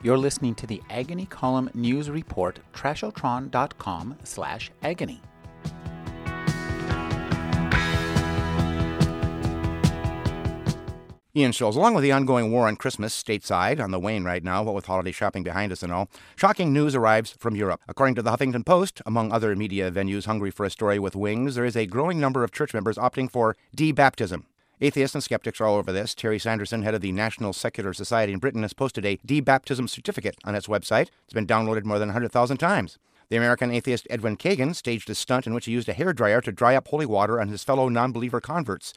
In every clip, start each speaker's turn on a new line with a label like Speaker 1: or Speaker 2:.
Speaker 1: You're listening to the Agony Column News Report, trashotron.com slash agony.
Speaker 2: Ian Schulz, along with the ongoing war on Christmas stateside on the wane right now, what with holiday shopping behind us and all, shocking news arrives from Europe. According to the Huffington Post, among other media venues hungry for a story with wings, there is a growing number of church members opting for debaptism. Atheists and skeptics are all over this. Terry Sanderson, head of the National Secular Society in Britain, has posted a debaptism certificate on its website. It's been downloaded more than 100,000 times. The American atheist Edwin Kagin staged a stunt in which he used a hairdryer to dry up holy water on his fellow non believer converts.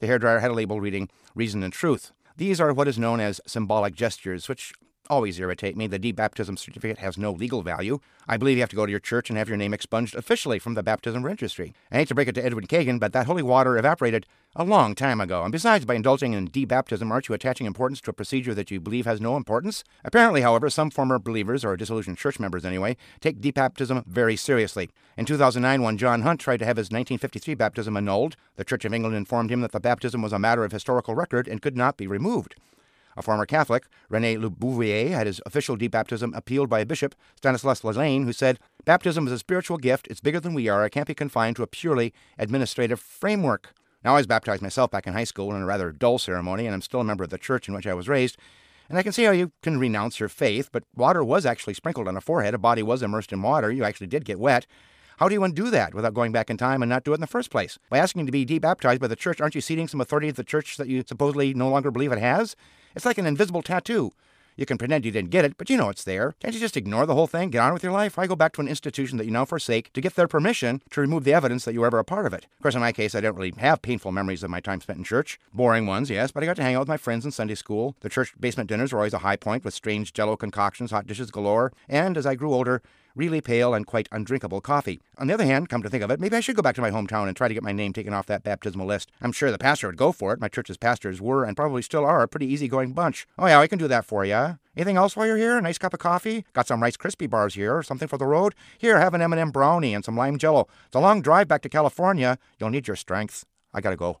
Speaker 2: The hairdryer had a label reading Reason and Truth. These are what is known as symbolic gestures, which always irritate me. The debaptism certificate has no legal value. I believe you have to go to your church and have your name expunged officially from the baptism registry. I hate to break it to Edwin Kagin, but that holy water evaporated a long time ago. And besides, by indulging in debaptism, aren't you attaching importance to a procedure that you believe has no importance? Apparently, however, some former believers, or disillusioned church members anyway, take debaptism very seriously. In 2009, when John Hunt tried to have his 1953 baptism annulled, the Church of England informed him that the baptism was a matter of historical record and could not be removed. A former Catholic, Rene Le Bouvier, had his official debaptism appealed by a bishop, Stanislas Lalanne, who said, Baptism is a spiritual gift. It's bigger than we are. It can't be confined to a purely administrative framework. Now, I was baptized myself back in high school in a rather dull ceremony, and I'm still a member of the church in which I was raised. And I can see how you can renounce your faith, but water was actually sprinkled on a forehead. A body was immersed in water. You actually did get wet. How do you undo that without going back in time and not do it in the first place? By asking to be debaptized by the church, aren't you ceding some authority to the church that you supposedly no longer believe it has? It's like an invisible tattoo. You can pretend you didn't get it, but you know it's there. Can't you just ignore the whole thing? Get on with your life? Why go back to an institution that you now forsake to get their permission to remove the evidence that you were ever a part of it? Of course, in my case, I don't really have painful memories of my time spent in church. Boring ones, yes, but I got to hang out with my friends in Sunday school. The church basement dinners were always a high point with strange jello concoctions, hot dishes galore, and as I grew older, really pale and quite undrinkable coffee. On the other hand, come to think of it, maybe I should go back to my hometown and try to get my name taken off that baptismal list. I'm sure the pastor would go for it. My church's pastors were and probably still are a pretty easygoing bunch. Oh yeah, I can do that for you. Anything else while you're here? A nice cup of coffee? Got some Rice Krispie bars here or something for the road? Here, have an M&M brownie and some lime jello. It's a long drive back to California. You'll need your strength. I gotta go.